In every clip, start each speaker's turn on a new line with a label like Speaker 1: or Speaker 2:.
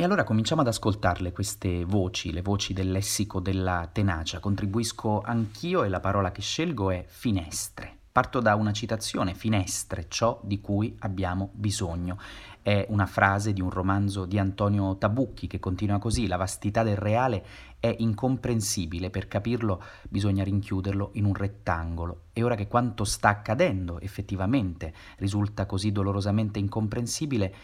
Speaker 1: E allora cominciamo ad ascoltarle queste voci, le voci del lessico della tenacia. Contribuisco anch'io e la parola che scelgo è finestre. Parto da una citazione, finestre, ciò di cui abbiamo bisogno. È una frase di un romanzo di Antonio Tabucchi che continua così, la vastità del reale è incomprensibile, per capirlo bisogna rinchiuderlo in un rettangolo. E ora che quanto sta accadendo effettivamente risulta così dolorosamente incomprensibile,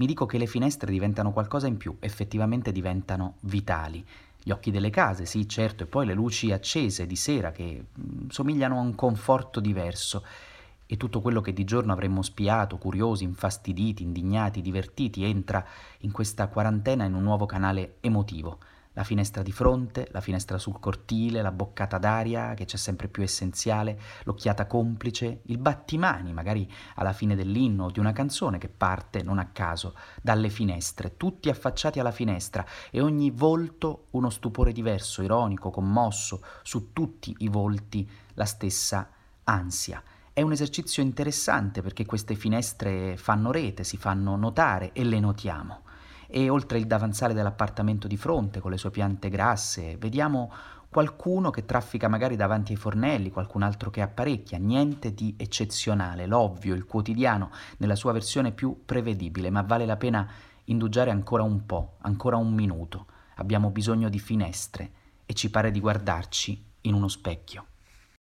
Speaker 1: mi dico che le finestre diventano qualcosa in più, effettivamente diventano vitali. Gli occhi delle case, sì, certo, e poi le luci accese di sera che mm, somigliano a un conforto diverso. E tutto quello che di giorno avremmo spiato, curiosi, infastiditi, indignati, divertiti, entra in questa quarantena in un nuovo canale emotivo la finestra di fronte, la finestra sul cortile, la boccata d'aria che c'è sempre più essenziale, l'occhiata complice, il battimani magari alla fine dell'inno o di una canzone che parte non a caso dalle finestre, tutti affacciati alla finestra e ogni volto uno stupore diverso, ironico, commosso, su tutti i volti la stessa ansia. È un esercizio interessante perché queste finestre fanno rete, si fanno notare e le notiamo e oltre il davanzale dell'appartamento di fronte con le sue piante grasse, vediamo qualcuno che traffica magari davanti ai fornelli, qualcun altro che apparecchia, niente di eccezionale, l'ovvio, il quotidiano, nella sua versione più prevedibile, ma vale la pena indugiare ancora un po', ancora un minuto. Abbiamo bisogno di finestre e ci pare di guardarci in uno specchio.